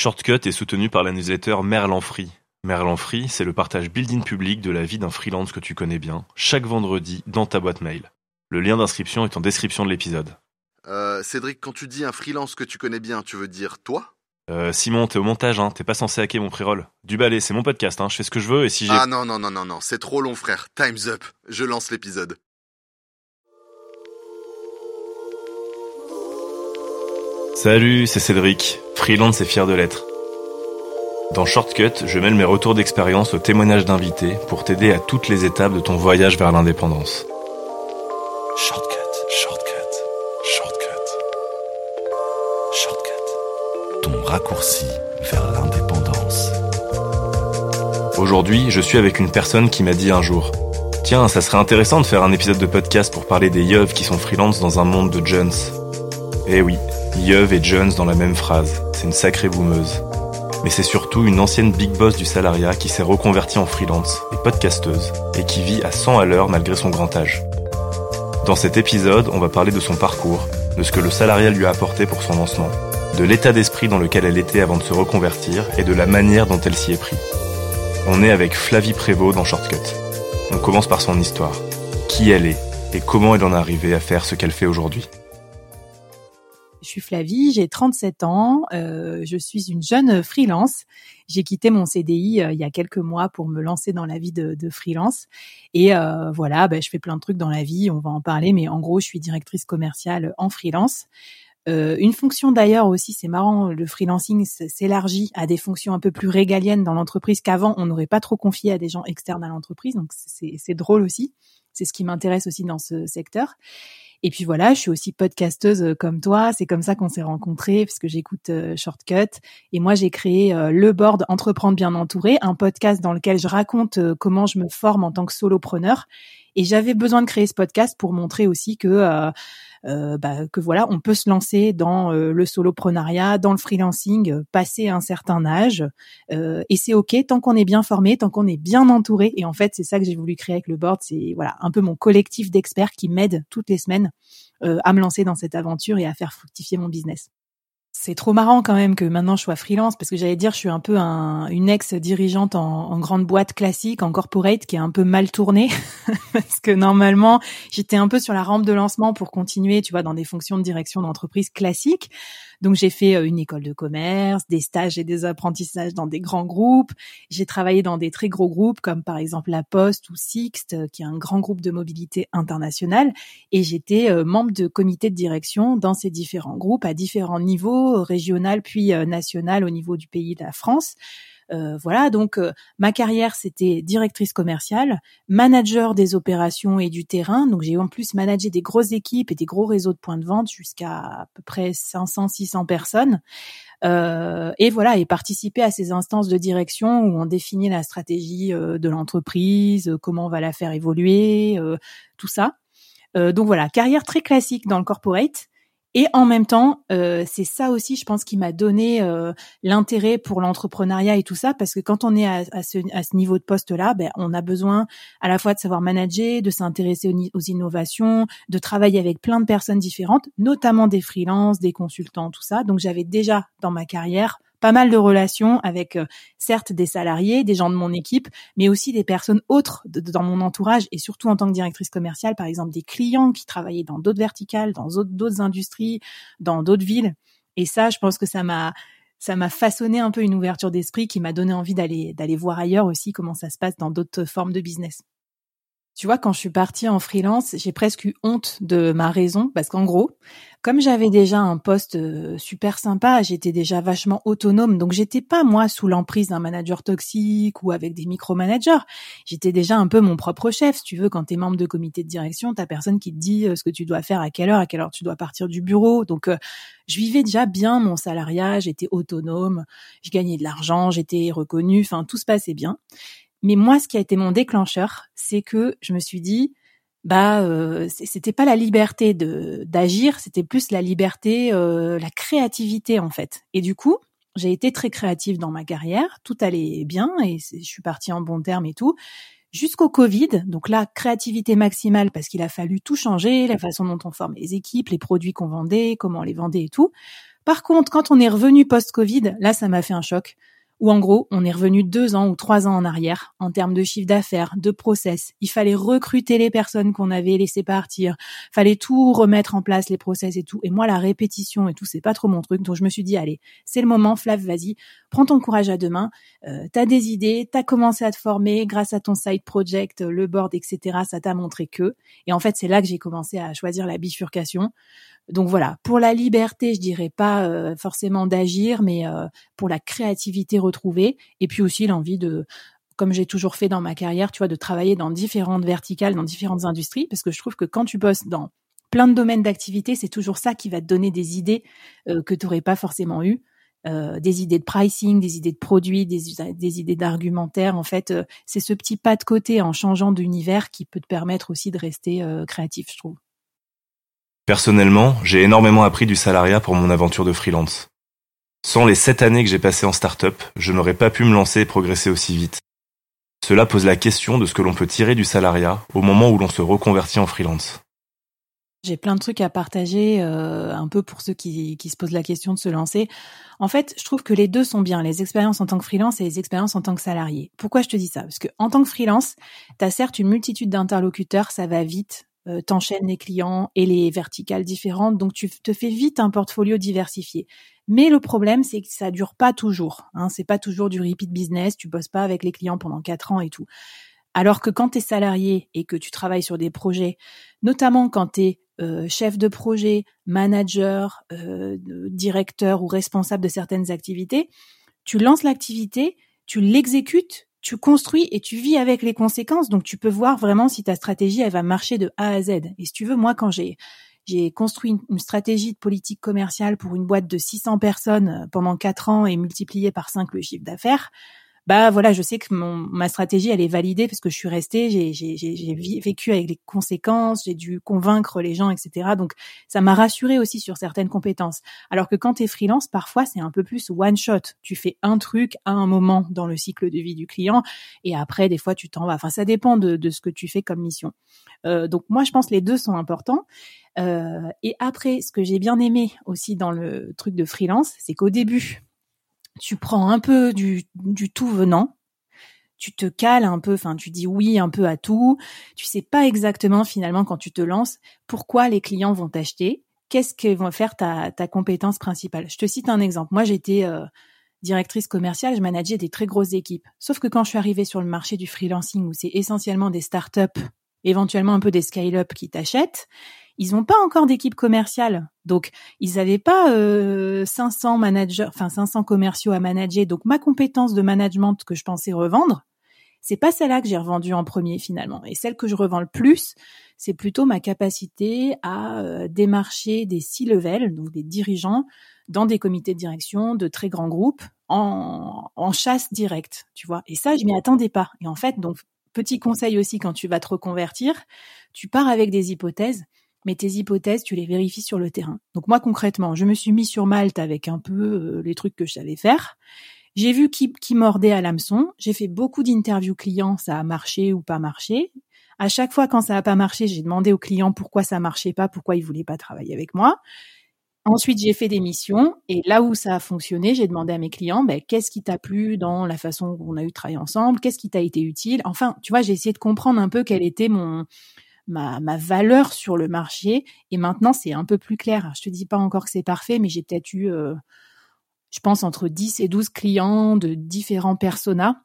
Shortcut est soutenu par la newsletter Merlan Free. Merlan Free, c'est le partage building public de la vie d'un freelance que tu connais bien, chaque vendredi dans ta boîte mail. Le lien d'inscription est en description de l'épisode. Euh, Cédric, quand tu dis un freelance que tu connais bien, tu veux dire toi? Euh, Simon, t'es au montage, hein, t'es pas censé hacker mon pré-roll. Du balai, c'est mon podcast, hein, je fais ce que je veux et si j'ai... Ah non, non, non, non, non, c'est trop long, frère. Time's up. Je lance l'épisode. Salut, c'est Cédric, freelance et fier de l'être. Dans Shortcut, je mêle mes retours d'expérience aux témoignages d'invités pour t'aider à toutes les étapes de ton voyage vers l'indépendance. Shortcut, shortcut, shortcut. Shortcut. Ton raccourci vers l'indépendance. Aujourd'hui, je suis avec une personne qui m'a dit un jour Tiens, ça serait intéressant de faire un épisode de podcast pour parler des yeuves qui sont freelance dans un monde de Jones. Eh oui, yeuve et Jones dans la même phrase, c'est une sacrée boumeuse. Mais c'est surtout une ancienne big boss du salariat qui s'est reconvertie en freelance et podcasteuse et qui vit à 100 à l'heure malgré son grand âge. Dans cet épisode, on va parler de son parcours, de ce que le salariat lui a apporté pour son lancement, de l'état d'esprit dans lequel elle était avant de se reconvertir et de la manière dont elle s'y est pris. On est avec Flavie Prévost dans Shortcut. On commence par son histoire, qui elle est et comment elle en est arrivée à faire ce qu'elle fait aujourd'hui. Je suis Flavie, j'ai 37 ans, euh, je suis une jeune freelance. J'ai quitté mon CDI euh, il y a quelques mois pour me lancer dans la vie de, de freelance. Et euh, voilà, ben, je fais plein de trucs dans la vie, on va en parler, mais en gros, je suis directrice commerciale en freelance. Euh, une fonction d'ailleurs aussi, c'est marrant, le freelancing s'élargit à des fonctions un peu plus régaliennes dans l'entreprise qu'avant on n'aurait pas trop confié à des gens externes à l'entreprise, donc c'est drôle aussi. C'est ce qui m'intéresse aussi dans ce secteur. Et puis voilà, je suis aussi podcasteuse euh, comme toi. C'est comme ça qu'on s'est rencontrés, parce que j'écoute euh, Shortcut. Et moi, j'ai créé euh, le board Entreprendre bien entouré, un podcast dans lequel je raconte comment je me forme en tant que solopreneur. Et j'avais besoin de créer ce podcast pour montrer aussi que euh, bah, que voilà, on peut se lancer dans euh, le soloprenariat, dans le freelancing, euh, passer un certain âge, et c'est ok tant qu'on est bien formé, tant qu'on est bien entouré. Et en fait, c'est ça que j'ai voulu créer avec le board, c'est voilà un peu mon collectif d'experts qui m'aident toutes les semaines à me lancer dans cette aventure et à faire fructifier mon business. C'est trop marrant quand même que maintenant je sois freelance parce que j'allais dire je suis un peu un, une ex dirigeante en, grande boîte classique, en corporate qui est un peu mal tournée parce que normalement j'étais un peu sur la rampe de lancement pour continuer, tu vois, dans des fonctions de direction d'entreprise classiques. Donc j'ai fait euh, une école de commerce, des stages et des apprentissages dans des grands groupes. J'ai travaillé dans des très gros groupes comme par exemple La Poste ou Sixt, euh, qui est un grand groupe de mobilité internationale. Et j'étais euh, membre de comité de direction dans ces différents groupes à différents niveaux, régional puis national au niveau du pays de la France. Euh, voilà, donc euh, ma carrière c'était directrice commerciale, manager des opérations et du terrain. Donc j'ai en plus managé des grosses équipes et des gros réseaux de points de vente jusqu'à à peu près 500-600 personnes. Euh, et voilà, et participer à ces instances de direction où on définit la stratégie de l'entreprise, comment on va la faire évoluer, tout ça. donc voilà, carrière très classique dans le corporate. Et en même temps, euh, c'est ça aussi, je pense, qui m'a donné euh, l'intérêt pour l'entrepreneuriat et tout ça, parce que quand on est à, ce, à ce, niveau de poste-là, ben, on a besoin à la fois de savoir manager, de s'intéresser aux, aux, innovations, de travailler avec plein de personnes différentes, notamment des freelances, des consultants, tout ça. Donc j'avais déjà dans ma carrière pas mal de relations avec euh, certes des salariés, des gens de mon équipe, mais aussi des personnes autres dans mon entourage et surtout en tant que directrice commerciale, par exemple des clients qui travaillaient dans d'autres verticales, dans d'autres industries, dans d'autres villes. Et ça, je pense que ça m'a ça m'a façonné un peu une ouverture d'esprit qui m'a donné envie d'aller d'aller voir ailleurs aussi comment ça se passe dans d'autres formes de business. Tu vois, quand je suis partie en freelance, j'ai presque eu honte de ma raison parce qu'en gros, comme j'avais déjà un poste euh, super sympa, j'étais déjà vachement autonome, donc j'étais pas moi sous l'emprise d'un manager toxique ou avec des micromanagers. J'étais déjà un peu mon propre chef. Si tu veux, quand tu es membre de comité de direction, t'as personne qui te dit euh, ce que tu dois faire, à quelle heure, à quelle heure tu dois partir du bureau. Donc, euh, je vivais déjà bien mon salariat, j'étais autonome, je gagnais de l'argent, j'étais reconnue, enfin tout se passait bien. Mais moi, ce qui a été mon déclencheur, c'est que je me suis dit, bah, euh, c'était pas la liberté de d'agir, c'était plus la liberté, euh, la créativité en fait. Et du coup, j'ai été très créative dans ma carrière, tout allait bien et je suis partie en bon terme et tout. Jusqu'au Covid, donc là, créativité maximale parce qu'il a fallu tout changer, la façon dont on formait les équipes, les produits qu'on vendait, comment on les vendait et tout. Par contre, quand on est revenu post-Covid, là, ça m'a fait un choc où en gros, on est revenu deux ans ou trois ans en arrière en termes de chiffre d'affaires, de process. Il fallait recruter les personnes qu'on avait laissées partir, fallait tout remettre en place, les process et tout. Et moi, la répétition et tout, c'est pas trop mon truc. Donc je me suis dit, allez, c'est le moment, Flav, vas-y, prends ton courage à deux mains. Euh, t'as des idées, t'as commencé à te former grâce à ton side project, le board, etc. Ça t'a montré que. Et en fait, c'est là que j'ai commencé à choisir la bifurcation. Donc voilà, pour la liberté, je dirais pas euh, forcément d'agir, mais euh, pour la créativité et puis aussi l'envie de, comme j'ai toujours fait dans ma carrière, tu vois, de travailler dans différentes verticales, dans différentes industries, parce que je trouve que quand tu bosses dans plein de domaines d'activité, c'est toujours ça qui va te donner des idées euh, que tu n'aurais pas forcément eues. des idées de pricing, des idées de produits, des, des idées d'argumentaire. En fait, c'est ce petit pas de côté en changeant d'univers qui peut te permettre aussi de rester créatif, je trouve. Personnellement, j'ai énormément appris du salariat pour mon aventure de freelance. Sans les sept années que j'ai passées en start-up, je n'aurais pas pu me lancer et progresser aussi vite. Cela pose la question de ce que l'on peut tirer du salariat au moment où l'on se reconvertit en freelance. J'ai plein de trucs à partager, euh, un peu pour ceux qui, se posent la question de se lancer. En fait, je trouve que les deux sont bien, les expériences en tant que freelance et les expériences en tant que salarié. Pourquoi je te dis ça? Parce que en tant que freelance, tu as certes une multitude d'interlocuteurs, ça va vite, euh, t'enchaînes les clients et les verticales différentes, donc tu te fais vite un portfolio diversifié. Mais le problème, c'est que ça dure pas toujours. Hein, c'est pas toujours du repeat business. Tu bosses pas avec les clients pendant quatre ans et tout. Alors que quand tu es salarié et que tu travailles sur des projets, notamment quand tu es euh, chef de projet, manager, euh, directeur ou responsable de certaines activités, tu lances l'activité, tu l'exécutes, tu construis et tu vis avec les conséquences. Donc, tu peux voir vraiment si ta stratégie, elle va marcher de A à Z. Et si tu veux, moi, quand j'ai j'ai construit une, stratégie de politique commerciale pour une boîte de 600 personnes euh, pendant quatre ans et multiplié par 5 le chiffre d'affaires, bah voilà, je sais que mon, ma stratégie elle est validée parce que je suis restée, j'ai, vécu avec les conséquences, j'ai dû convaincre les gens, etc. Donc ça m'a rassuré aussi sur certaines compétences. Alors que quand tu es freelance, parfois c'est un peu plus one shot. Tu fais un truc à un moment dans le cycle de vie du client et après des fois tu t'en vas. Enfin ça dépend de, de ce que tu fais comme mission. Euh, donc moi je pense que les deux sont importants. Euh, et après, ce que j'ai bien aimé aussi dans le truc de freelance, c'est qu'au début, tu prends un peu du, tout venant, tu te cales un peu, enfin tu dis oui un peu à tout, tu sais pas exactement finalement quand tu te lances pourquoi les clients vont t'acheter, qu'est-ce qu'ils vont faire ta, ta compétence principale? Je te cite un exemple. Moi j'étais euh, directrice commerciale, je manageais des très grosses équipes. Sauf que quand je suis arrivée sur le marché du freelancing où c'est essentiellement des startups, éventuellement un peu des scale-up qui t'achètent, ils n'ont pas encore d'équipe commerciale. Donc, ils n'avaient pas euh, 500 managers, enfin 500 commerciaux à manager. Donc, ma compétence de management que je pensais revendre, c'est pas celle-là que j'ai revendue en premier finalement. Et celle que je revends le plus, c'est plutôt ma capacité à euh, démarcher des C-level, donc des dirigeants, dans des comités de direction de très grands groupes en, en chasse directe, tu vois. Et ça, je m'y attendais pas. Et en fait, donc petit conseil aussi quand tu vas te reconvertir, tu pars avec des hypothèses mais tes hypothèses, tu les vérifies sur le terrain. Donc moi concrètement, je me suis mis sur Malte avec un peu euh, les trucs que je savais faire. J'ai vu qui, qui mordait à l'hameçon. J'ai fait beaucoup d'interviews clients, ça a marché ou pas marché. À chaque fois quand ça n'a pas marché, j'ai demandé aux clients pourquoi ça marchait pas, pourquoi ils voulaient pas travailler avec moi. Ensuite, j'ai fait des missions et là où ça a fonctionné, j'ai demandé à mes clients, ben, qu'est-ce qui t'a plu dans la façon qu'on a eu de travailler ensemble, qu'est-ce qui t'a été utile? Enfin, tu vois, j'ai essayé de comprendre un peu quel était mon ma, valeur sur le marché. Et maintenant, c'est un peu plus clair. Je te dis pas encore que c'est parfait, mais j'ai peut-être eu, euh, je pense, entre 10 et 12 clients de différents personas.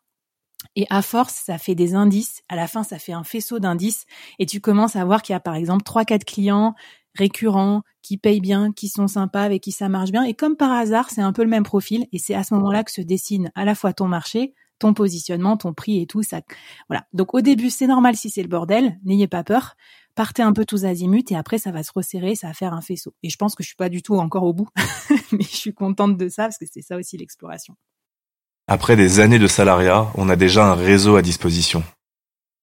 Et à force, ça fait des indices. À la fin, ça fait un faisceau d'indices. Et tu commences à voir qu'il y a, par exemple, trois, quatre clients récurrents, qui payent bien, qui sont sympas, avec qui ça marche bien. Et comme par hasard, c'est un peu le même profil. Et c'est à ce moment-là que se dessine à la fois ton marché, ton positionnement, ton prix et tout ça. Voilà. Donc au début, c'est normal si c'est le bordel, n'ayez pas peur. Partez un peu tous azimuts et après ça va se resserrer, ça va faire un faisceau. Et je pense que je suis pas du tout encore au bout, mais je suis contente de ça parce que c'est ça aussi l'exploration. Après des années de salariat, on a déjà un réseau à disposition.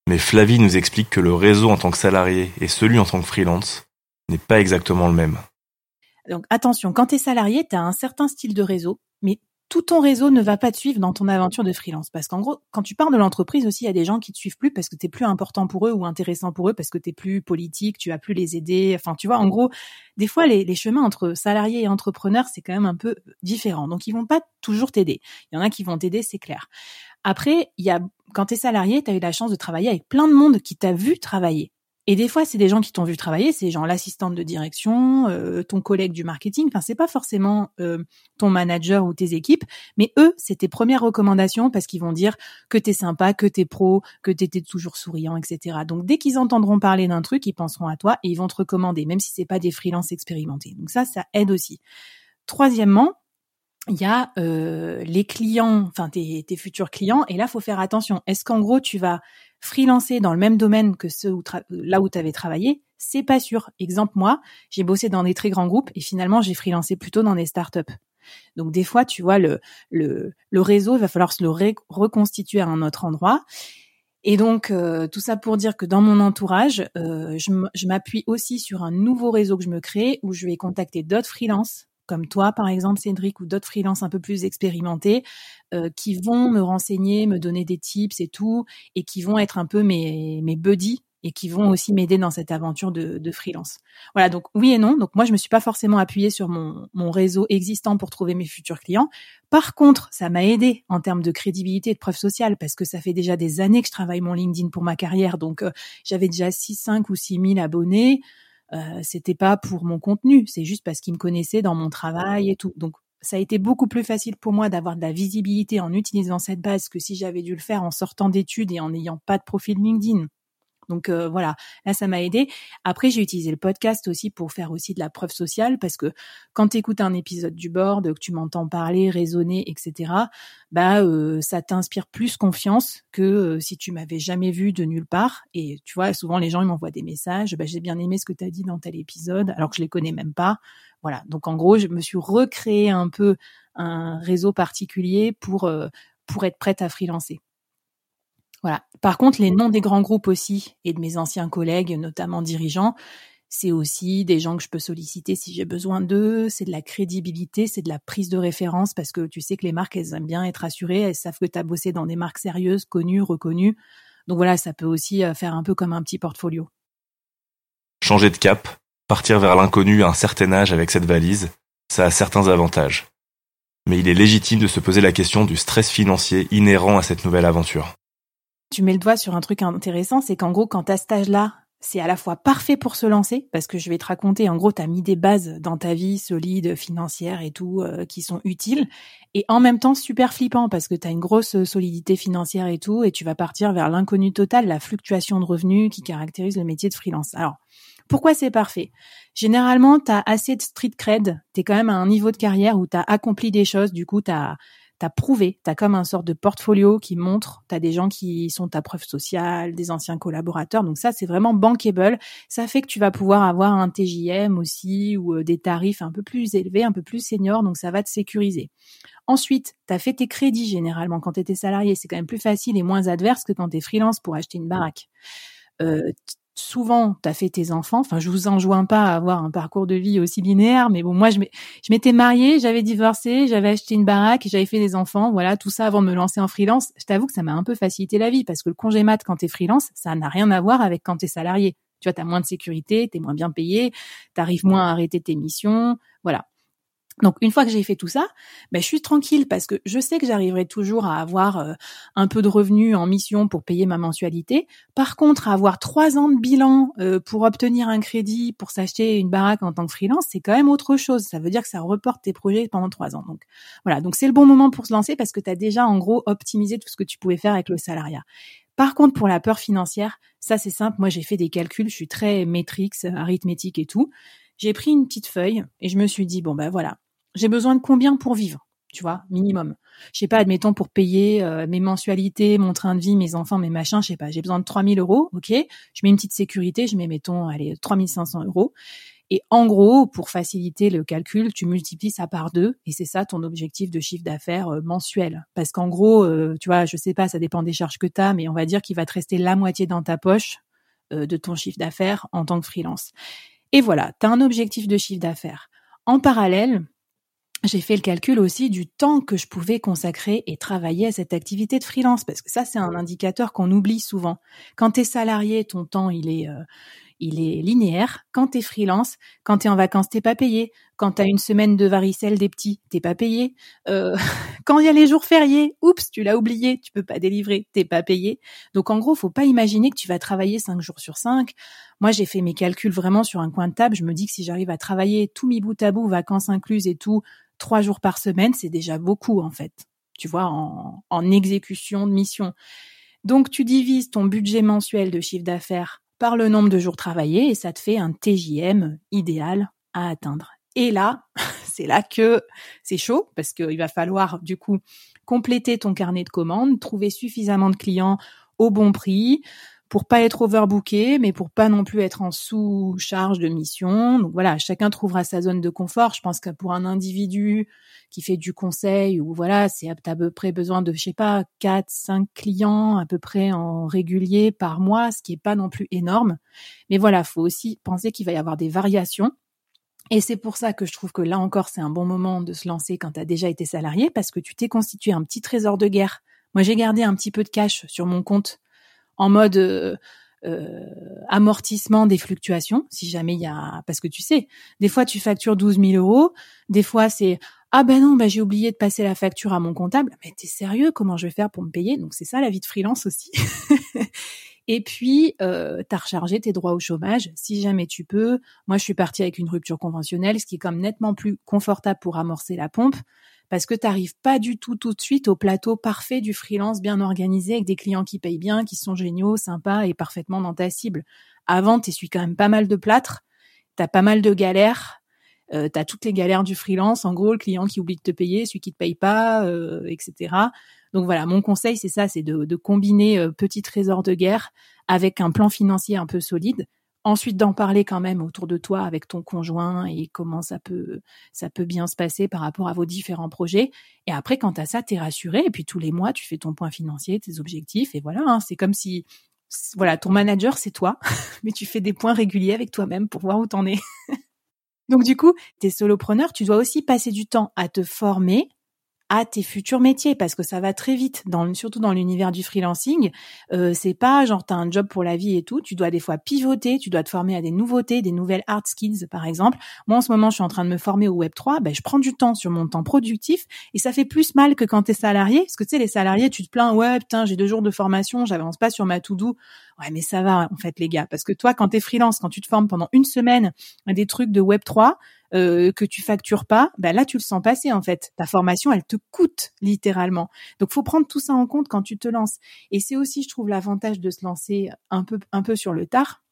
Mais Flavie nous explique que le réseau en tant que salarié et celui en tant que freelance n'est pas exactement le même. Donc attention, quand tu es salarié, tu as un certain style de réseau, mais tout ton réseau ne va pas te suivre dans ton aventure de freelance. Parce qu'en gros, quand tu pars de l'entreprise aussi, il y a des gens qui te suivent plus parce que tu es plus important pour eux ou intéressant pour eux parce que tu es plus politique, tu vas plus les aider. Enfin, tu vois, en gros, des fois, les, chemins entre salariés et entrepreneurs, c'est quand même un peu différent. Donc, ils vont pas toujours t'aider. Il y en a qui vont t'aider, c'est clair. Après, il y a, quand tu es salarié, tu as eu la chance de travailler avec plein de monde qui t'a vu travailler. Et des fois, c'est des gens qui t'ont vu travailler, c'est genre l'assistante de direction, euh, ton collègue du marketing. Enfin, c'est pas forcément euh, ton manager ou tes équipes, mais eux, c'est tes premières recommandations parce qu'ils vont dire que t'es sympa, que t'es pro, que t'étais toujours souriant, etc. Donc, dès qu'ils entendront parler d'un truc, ils penseront à toi et ils vont te recommander, même si c'est pas des freelances expérimentés. Donc ça, ça aide aussi. Troisièmement, il y a euh, les clients, enfin tes, tes, futurs clients, et là faut faire attention. Est-ce qu'en gros tu vas freelancer dans le même domaine que ceux où là où tu avais travaillé? C'est pas sûr. Exemple moi, j'ai bossé dans des très grands groupes et finalement j'ai freelancé plutôt dans des startups. Donc des fois, tu vois le le, le réseau, il va falloir se le reconstituer à un autre endroit. Et donc euh, tout ça pour dire que dans mon entourage, euh, je m'appuie aussi sur un nouveau réseau que je me crée où je vais contacter d'autres freelances comme toi, par exemple, Cédric, ou d'autres freelances un peu plus expérimentés, euh, qui vont me renseigner, me donner des tips et tout, et qui vont être un peu mes, mes buddies et qui vont aussi m'aider dans cette aventure de, de, freelance. Voilà, donc oui et non. Donc moi, je me suis pas forcément appuyée sur mon, mon réseau existant pour trouver mes futurs clients. Par contre, ça m'a aidé en termes de crédibilité et de preuve sociale parce que ça fait déjà des années que je travaille mon LinkedIn pour ma carrière. Donc euh, j'avais déjà 6, 5 ou 6 000 abonnés. Euh, c'était pas pour mon contenu, c'est juste parce qu'ils me connaissaient dans mon travail et tout. Donc ça a été beaucoup plus facile pour moi d'avoir de la visibilité en utilisant cette base que si j'avais dû le faire en sortant d'études et en n'ayant pas de profil LinkedIn. Donc euh, voilà, là ça m'a aidé. Après j'ai utilisé le podcast aussi pour faire aussi de la preuve sociale parce que quand tu écoutes un épisode du board, que tu m'entends parler, raisonner, etc. Bah euh, ça t'inspire plus confiance que euh, si tu m'avais jamais vu de nulle part. Et tu vois, souvent les gens ils m'envoient des messages. Bah j'ai bien aimé ce que tu as dit dans tel épisode, alors que je les connais même pas. Voilà. Donc en gros je me suis recréé un peu un réseau particulier pour pour être prête à freelancer. Voilà. Par contre, les noms des grands groupes aussi et de mes anciens collègues, notamment dirigeants, c'est aussi des gens que je peux solliciter si j'ai besoin d'eux, c'est de la crédibilité, c'est de la prise de référence parce que tu sais que les marques, elles aiment bien être assurées, elles savent que tu as bossé dans des marques sérieuses, connues, reconnues. Donc voilà, ça peut aussi euh, faire un peu comme un petit portfolio. Changer de cap, partir vers l'inconnu à un certain âge avec cette valise, ça a certains avantages. Mais il est légitime de se poser la question du stress financier inhérent à cette nouvelle aventure tu mets le doigt sur un truc intéressant, c'est qu'en gros, quand as cet âge-là, c'est à la fois parfait pour se lancer, parce que je vais te raconter, en gros, tu mis des bases dans ta vie solides, financières et tout, euh, qui sont utiles, et en même temps super flippant, parce que tu as une grosse solidité financière et tout, et tu vas partir vers l'inconnu total, la fluctuation de revenus qui caractérise le métier de freelance. Alors, pourquoi c'est parfait? Généralement, tu as assez de street cred, tu es quand même à un niveau de carrière où tu as accompli des choses, du coup, tu as t'as prouvé, t'as comme un sort de portfolio qui montre, t'as des gens qui sont ta preuve sociale, des anciens collaborateurs, donc ça c'est vraiment bankable. Ça fait que tu vas pouvoir avoir un TJM aussi ou euh, des tarifs un peu plus élevés, un peu plus seniors, donc ça va te sécuriser. Ensuite, tu as fait tes crédits généralement quand tu étais salarié, c'est quand même plus facile et moins adverse que quand tu es freelance pour acheter une baraque. Euh, souvent tu as fait tes enfants. Enfin, je vous enjoins pas à avoir un parcours de vie aussi linéaire, mais bon, moi je m'étais mariée, j'avais divorcé, j'avais acheté une baraque, j'avais fait des enfants, voilà, tout ça avant de me lancer en freelance. Je t'avoue que ça m'a un peu facilité la vie parce que le congé mat quand tu es freelance, ça n'a rien à voir avec quand tu es salarié. Tu vois, tu as moins de sécurité, tu es moins bien payé, tu arrives moins à arrêter tes missions, voilà. Donc une fois que j'ai fait tout ça, ben, je suis tranquille parce que je sais que j'arriverai toujours à avoir euh, un peu de revenus en mission pour payer ma mensualité. Par contre, avoir trois ans de bilan euh, pour obtenir un crédit pour s'acheter une baraque en tant que freelance, c'est quand même autre chose. Ça veut dire que ça reporte tes projets pendant trois ans. Donc voilà, donc c'est le bon moment pour se lancer parce que tu as déjà en gros optimisé tout ce que tu pouvais faire avec le salariat. Par contre, pour la peur financière, ça c'est simple. Moi, j'ai fait des calculs, je suis très métrique, arithmétique et tout j'ai pris une petite feuille et je me suis dit bon ben voilà, j'ai besoin de combien pour vivre, tu vois, minimum? Je sais pas, admettons pour payer euh, mes mensualités, mon train de vie, mes enfants, mes machins, je sais pas, j'ai besoin de 3000 euros, ok? Je mets une petite sécurité, je mets mettons allez 3500 euros. Et en gros, pour faciliter le calcul, tu multiplies ça par deux et c'est ça ton objectif de chiffre d'affaires euh, mensuel. Parce qu'en gros, euh, tu vois, je sais pas, ça dépend des charges que tu as, mais on va dire qu'il va te rester la moitié dans ta poche de ton chiffre d'affaires en tant que freelance. Et voilà, tu as un objectif de chiffre d'affaires. En parallèle, j'ai fait le calcul aussi du temps que je pouvais consacrer et travailler à cette activité de freelance parce que ça c'est un indicateur qu'on oublie souvent. Quand tu es salarié, ton temps il est euh, il est linéaire. Quand tu es freelance, quand tu es en vacances, t'es pas payé. Quand tu as une semaine de varicelle des petits, t'es pas payé. Euh, quand il y a les jours fériés, oups, tu l'as oublié, tu peux pas délivrer, t'es pas payé. Donc en gros, faut pas imaginer que tu vas travailler cinq jours sur cinq. Moi, j'ai fait mes calculs vraiment sur un coin de table. Je me dis que si j'arrive à travailler tout mi bout à bout, vacances incluses et tout, trois jours par semaine, c'est déjà beaucoup en fait. Tu vois, en, en exécution de mission. Donc tu divises ton budget mensuel de chiffre d'affaires par le nombre de jours travaillés et ça te fait un TJM idéal à atteindre. Et là, c'est là que c'est chaud parce qu'il va falloir du coup compléter ton carnet de commandes, trouver suffisamment de clients au bon prix, pour pas être overbooké, mais pour pas non plus être en sous-charge de mission. Donc voilà, chacun trouvera sa zone de confort. Je pense que pour un individu qui fait du conseil ou voilà, c'est à peu près besoin de, je sais pas, 4, 5 clients à peu près en régulier par mois, ce qui est pas non plus énorme. Mais voilà, faut aussi penser qu'il va y avoir des variations. Et c'est pour ça que je trouve que là encore, c'est un bon moment de se lancer quand tu as déjà été salarié parce que tu t'es constitué un petit trésor de guerre. Moi, j'ai gardé un petit peu de cash sur mon compte en mode euh, euh, amortissement des fluctuations, si jamais il y a, parce que tu sais, des fois tu factures 12 000 euros, des fois c'est ah ben non, ben j'ai oublié de passer la facture à mon comptable. Mais t'es sérieux? Comment je vais faire pour me payer? Donc c'est ça la vie de freelance aussi. Et puis, euh, tu rechargé tes droits au chômage, si jamais tu peux. Moi, je suis partie avec une rupture conventionnelle, ce qui est comme nettement plus confortable pour amorcer la pompe parce que tu n'arrives pas du tout tout de suite au plateau parfait du freelance bien organisé avec des clients qui payent bien, qui sont géniaux, sympas et parfaitement dans ta cible. Avant, tu essuies quand même pas mal de plâtre, tu as pas mal de galères, euh, tu as toutes les galères du freelance, en gros, le client qui oublie de te payer, celui qui te paye pas, euh, etc. Donc voilà, mon conseil, c'est ça, c'est de, de combiner euh, petit trésor de guerre avec un plan financier un peu solide ensuite d'en parler quand même autour de toi avec ton conjoint et comment ça peut ça peut bien se passer par rapport à vos différents projets. Et après quand à ça t'es rassuré et puis tous les mois tu fais ton point financier tes objectifs et voilà hein, c'est comme si voilà ton manager c'est toi mais tu fais des points réguliers avec toi-même pour voir où t'en es. Donc du coup t'es solopreneur tu dois aussi passer du temps à te former à tes futurs métiers parce que ça va très vite dans surtout dans l'univers du freelancing. Euh, c'est pas genre t'as un job pour la vie et tout. Tu dois des fois pivoter tu dois te former à des nouveautés des nouvelles hard skills par exemple. Moi en ce moment je suis en train de me former au web 3 ben je prends du temps sur mon temps productif et ça fait plus mal que quand t'es salarié. Parce que tu sais les salariés tu te plains ouais putain j'ai deux jours de formation j'avance pas sur ma to do ouais mais ça va en fait les gars. Parce que toi quand t'es freelance quand tu te formes pendant une semaine à des trucs de web 3 euh, que tu factures pas, ben là tu le sens passer en fait. Ta formation, elle te coûte littéralement. Donc faut prendre tout ça en compte quand tu te lances. Et c'est aussi, je trouve, l'avantage de se lancer un peu un peu sur le tard,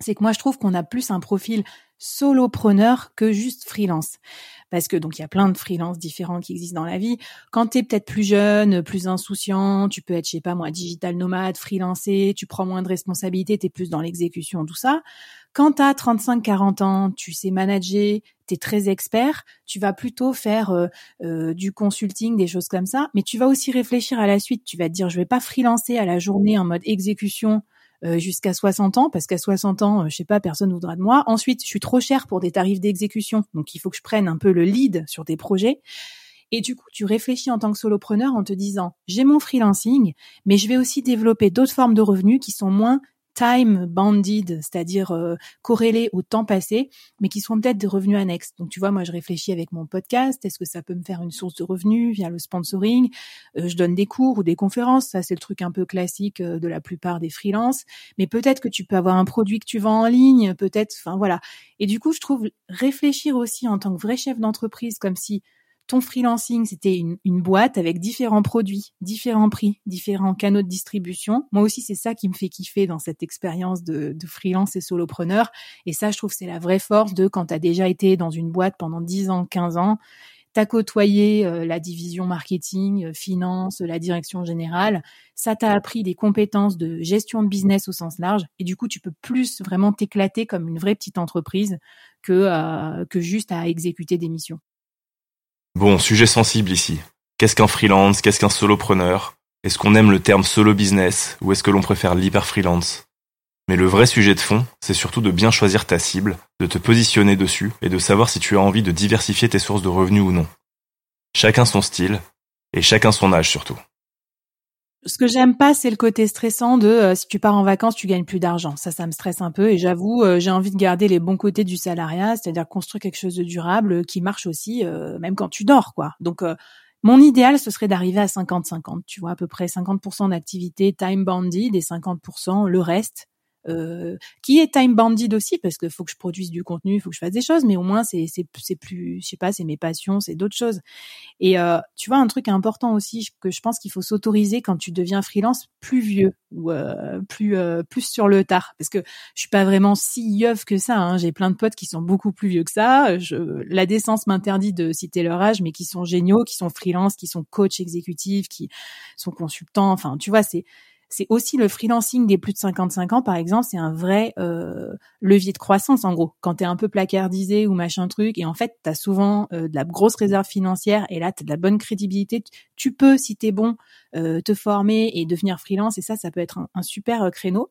c'est que moi je trouve qu'on a plus un profil solopreneur que juste freelance. Parce que donc il y a plein de freelances différents qui existent dans la vie. Quand tu es peut-être plus jeune, plus insouciant, tu peux être, je sais pas moi, digital nomade, freelancé, tu prends moins de responsabilités, tu es plus dans l'exécution, tout ça. Quand tu as 35-40 ans, tu sais manager, tu es très expert, tu vas plutôt faire euh, euh, du consulting, des choses comme ça, mais tu vas aussi réfléchir à la suite. Tu vas te dire, je vais pas freelancer à la journée en mode exécution euh, jusqu'à 60 ans, parce qu'à 60 ans, je sais pas, personne voudra de moi. Ensuite, je suis trop cher pour des tarifs d'exécution, donc il faut que je prenne un peu le lead sur des projets. Et du coup, tu réfléchis en tant que solopreneur en te disant, j'ai mon freelancing, mais je vais aussi développer d'autres formes de revenus qui sont moins time bounded, c'est-à-dire euh, au temps passé, mais qui sont peut-être des revenus annexes. Donc tu vois, moi je réfléchis avec mon podcast, est-ce que ça peut me faire une source de revenus via le sponsoring? Euh, Je donne des cours ou des conférences, ça c'est le truc un peu classique euh, de la plupart des freelances, mais peut-être que tu peux avoir un produit que tu vends en ligne, peut-être, enfin voilà. Et du coup, je trouve réfléchir aussi en tant que vrai chef d'entreprise, comme si ton freelancing, c'était une, boîte avec différents produits, différents prix, différents canaux de distribution. Moi aussi, c'est ça qui me fait kiffer dans cette expérience de, freelance et solopreneur. Et ça, je trouve, c'est la vraie force de quand tu as déjà été dans une boîte pendant 10 ans, 15 ans, tu as côtoyé euh, la division marketing, euh, finance, la direction générale. Ça t'a appris des compétences de gestion de business au sens large. Et du coup, tu peux plus vraiment t'éclater comme une vraie petite entreprise que, euh, que juste à exécuter des missions. Bon, sujet sensible ici. Qu'est-ce qu'un freelance? Qu'est-ce qu'un solopreneur? Est-ce qu'on aime le terme solo business? Ou est-ce que l'on préfère l'hyper freelance? Mais le vrai sujet de fond, c'est surtout de bien choisir ta cible, de te positionner dessus et de savoir si tu as envie de diversifier tes sources de revenus ou non. Chacun son style et chacun son âge surtout. Ce que j'aime pas, c'est le côté stressant de euh, si tu pars en vacances, tu gagnes plus d'argent. Ça, ça me stresse un peu. Et j'avoue, euh, j'ai envie de garder les bons côtés du salariat, c'est-à-dire construire quelque chose de durable euh, qui marche aussi, même quand tu dors, quoi. Donc, mon idéal, ce serait d'arriver à 50-50. Tu vois, à peu près 50% d'activité time banded et 50% le reste euh, qui est time banded aussi parce qu'il faut que je produise du contenu, faut que je fasse des choses, mais au moins c'est c'est c'est plus, je sais pas, c'est mes passions, c'est d'autres choses. Et euh, tu vois un truc important aussi que je pense qu'il faut s'autoriser quand tu deviens freelance plus vieux ou euh, plus euh, plus sur le tard, parce que je suis pas vraiment si yeuve que ça. Hein. J'ai plein de potes qui sont beaucoup plus vieux que ça. Je, la décence m'interdit de citer leur âge, mais qui sont géniaux, qui sont freelance, qui sont coach exécutifs, qui sont consultants. Enfin, tu vois, c'est c'est aussi le freelancing des plus de 55 ans, par exemple, c'est un vrai euh, levier de croissance, en gros. Quand tu es un peu placardisé ou machin truc, et en fait, tu as souvent euh, de la grosse réserve financière, et là, tu as de la bonne crédibilité, tu peux, si tu es bon, euh, te former et devenir freelance, et ça, ça peut être un, super créneau.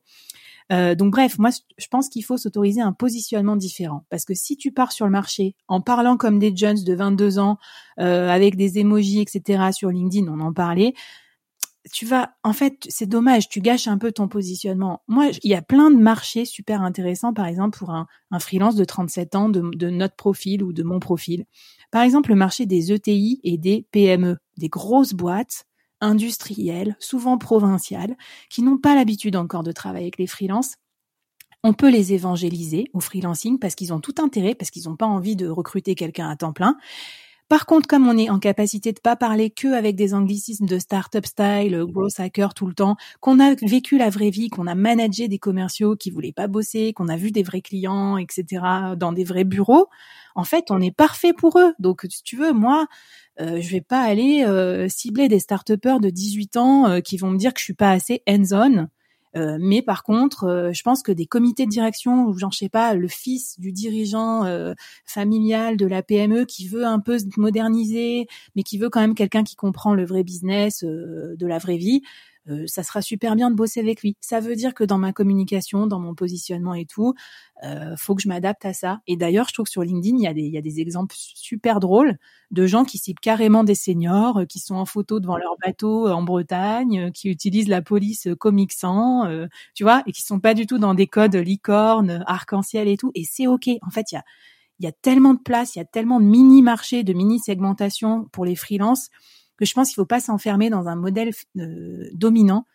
donc bref, moi je pense qu'il faut s'autoriser un positionnement différent parce que si tu pars sur le marché en parlant comme des jeunes de 22 ans avec des emojis etc sur LinkedIn, on en parlait, tu vas, en fait, c'est dommage, tu gâches un peu ton positionnement. Moi, il y a plein de marchés super intéressants, par exemple, pour un, freelance de 37 ans de, de, notre profil ou de mon profil. Par exemple, le marché des ETI et des PME, des grosses boîtes industrielles, souvent provinciales, qui n'ont pas l'habitude encore de travailler avec les freelances. On peut les évangéliser au freelancing parce qu'ils ont tout intérêt, parce qu'ils n'ont pas envie de recruter quelqu'un à temps plein. Par contre, comme on est en capacité de pas parler que avec des anglicismes de startup style, euh, growth hacker tout le temps, qu'on a vécu la vraie vie, qu'on a managé des commerciaux qui voulaient pas bosser, qu'on a vu des vrais clients, etc., dans des vrais bureaux, en fait, on est parfait pour eux. Donc, si tu veux, moi, euh, je vais pas aller euh, cibler des start de 18 ans euh, qui vont me dire que je suis pas assez hands-on euh, mais par contre, euh, je pense que des comités de direction, ou j'en sais pas, le fils du dirigeant euh, familial de la PME qui veut un peu se moderniser, mais qui veut quand même quelqu'un qui comprend le vrai business de la vraie vie, euh, ça sera super bien de bosser avec lui. Ça veut dire que dans ma communication, dans mon positionnement et tout, euh, faut que je m'adapte à ça. Et d'ailleurs, je trouve que sur LinkedIn, il y a des, y a des exemples super drôles de gens qui ciblent carrément des seniors, euh, qui sont en photo devant leur bateau euh, en Bretagne, qui utilisent la police Comic Sans, tu vois, et qui sont pas du tout dans des codes licorne, arc-en-ciel et tout. Et c'est ok. En fait, il y a il y a tellement de place, il y a tellement de mini marchés, de mini segmentation pour les freelances que je pense qu'il faut pas s'enfermer dans un modèle euh, dominant.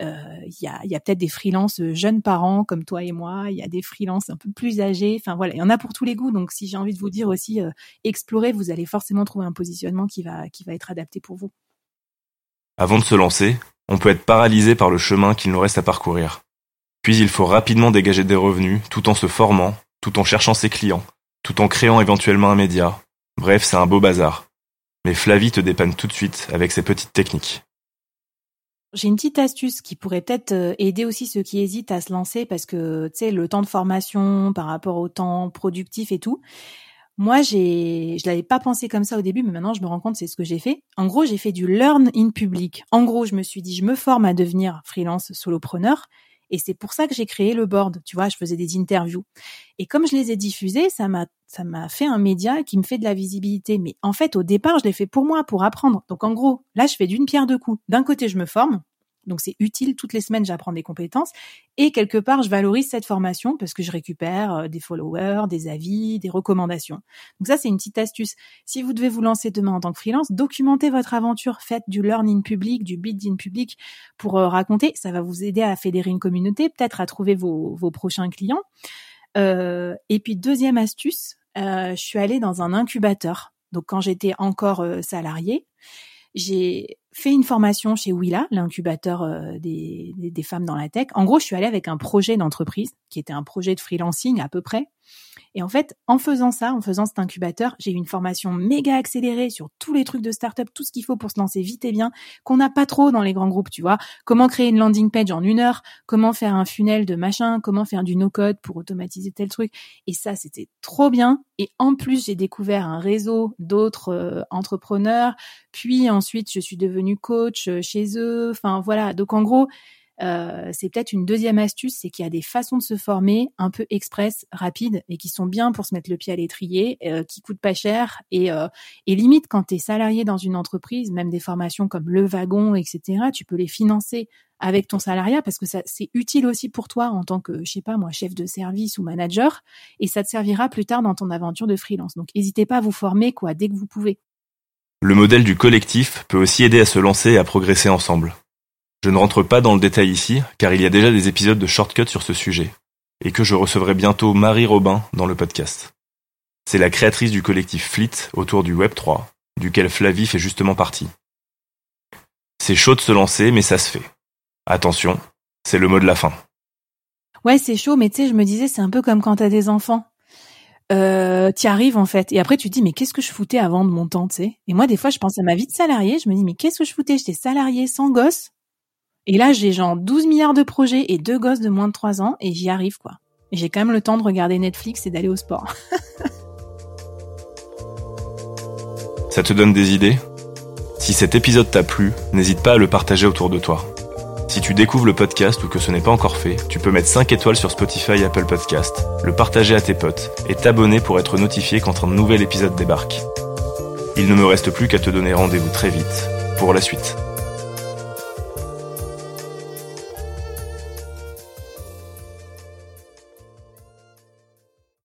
Euh, il y a, peut-être des freelances euh, jeunes parents comme toi et moi, il y a des freelances un peu plus âgés. Enfin voilà, il y en a pour tous les goûts. Donc si j'ai envie de vous dire aussi, explorez, vous allez forcément trouver un positionnement qui va, qui va être adapté pour vous. Avant de se lancer, on peut être paralysé par le chemin qu'il nous reste à parcourir. Puis il faut rapidement dégager des revenus tout en se formant, tout en cherchant ses clients, tout en créant éventuellement un média. Bref, c'est un beau bazar. Mais Flavie te dépanne tout de suite avec ses petites techniques. J'ai une petite astuce qui pourrait peut-être euh, aider aussi ceux qui hésitent à se lancer parce que tu sais le temps de formation par rapport au temps productif et tout. Moi, j'ai je l'avais pas pensé comme ça au début mais maintenant je me rends compte c'est ce que j'ai fait. En gros, j'ai fait du learn in public. En gros, je me suis dit je me forme à devenir freelance solopreneur et c'est pour ça que j'ai créé le board. Tu vois, je faisais des interviews. Et comme je les ai diffusées, ça m'a ça m'a fait un média qui me fait de la visibilité. Mais en fait, au départ, je l'ai fait pour moi, pour apprendre. Donc en gros, là, je fais d'une pierre deux coups. D'un côté, je me forme. Donc c'est utile, toutes les semaines j'apprends des compétences et quelque part je valorise cette formation parce que je récupère euh, des followers, des avis, des recommandations. Donc ça c'est une petite astuce. Si vous devez vous lancer demain en tant que freelance, documentez votre aventure, faites du learning public, du build in public pour euh, raconter, ça va vous aider à fédérer une communauté, peut-être à trouver vos, vos prochains clients. Euh, et puis deuxième astuce, je suis allée dans un incubateur. Donc quand j'étais encore salariée, j'ai fait une formation chez Willa, l'incubateur euh, des, des, femmes dans la tech. En gros, je suis allée avec un projet d'entreprise qui était un projet de freelancing à peu près. Et en fait, en faisant ça, en faisant cet incubateur, j'ai eu une formation méga accélérée sur tous les trucs de start-up, tout ce qu'il faut pour se lancer vite et bien, qu'on n'a pas trop dans les grands groupes, tu vois. Comment créer une landing page en une heure, comment faire un funnel de machin, comment faire du no-code pour automatiser tel truc. Et ça, c'était trop bien. Et en plus, j'ai découvert un réseau d'autres euh, entrepreneurs. Puis ensuite, je suis devenue coach euh, chez eux. Enfin, voilà. Donc, en gros, euh, c'est peut-être une deuxième astuce, c'est qu'il y a des façons de se former un peu express, rapides et qui sont bien pour se mettre le pied à l'étrier, euh, qui coûtent pas cher et, euh, et limite quand tu es salarié dans une entreprise, même des formations comme le wagon, etc. Tu peux les financer avec ton salariat parce que ça c'est utile aussi pour toi en tant que je sais pas moi chef de service ou manager et ça te servira plus tard dans ton aventure de freelance. Donc n'hésitez pas à vous former quoi dès que vous pouvez. Le modèle du collectif peut aussi aider à se lancer et à progresser ensemble. Je ne rentre pas dans le détail ici, car il y a déjà des épisodes de shortcut sur ce sujet, et que je recevrai bientôt Marie Robin dans le podcast. C'est la créatrice du collectif Fleet autour du Web3, duquel Flavie fait justement partie. C'est chaud de se lancer, mais ça se fait. Attention, c'est le mot de la fin. Ouais, c'est chaud, mais tu sais, je me disais, c'est un peu comme quand t'as des enfants. Euh, t'y arrives en fait, et après tu te dis mais qu'est-ce que je foutais avant de mon temps, tu sais? Et moi des fois je pense à ma vie de salarié, je me dis mais qu'est-ce que je foutais? J'étais salarié sans gosse, et là j'ai genre 12 milliards de projets et deux gosses de moins de 3 ans, et j'y arrive quoi. J'ai quand même le temps de regarder Netflix et d'aller au sport. Ça te donne des idées? Si cet épisode t'a plu, n'hésite pas à le partager autour de toi. Si tu découvres le podcast ou que ce n'est pas encore fait, tu peux mettre 5 étoiles sur Spotify et Apple Podcast, le partager à tes potes et t'abonner pour être notifié quand un nouvel épisode débarque. Il ne me reste plus qu'à te donner rendez-vous très vite pour la suite.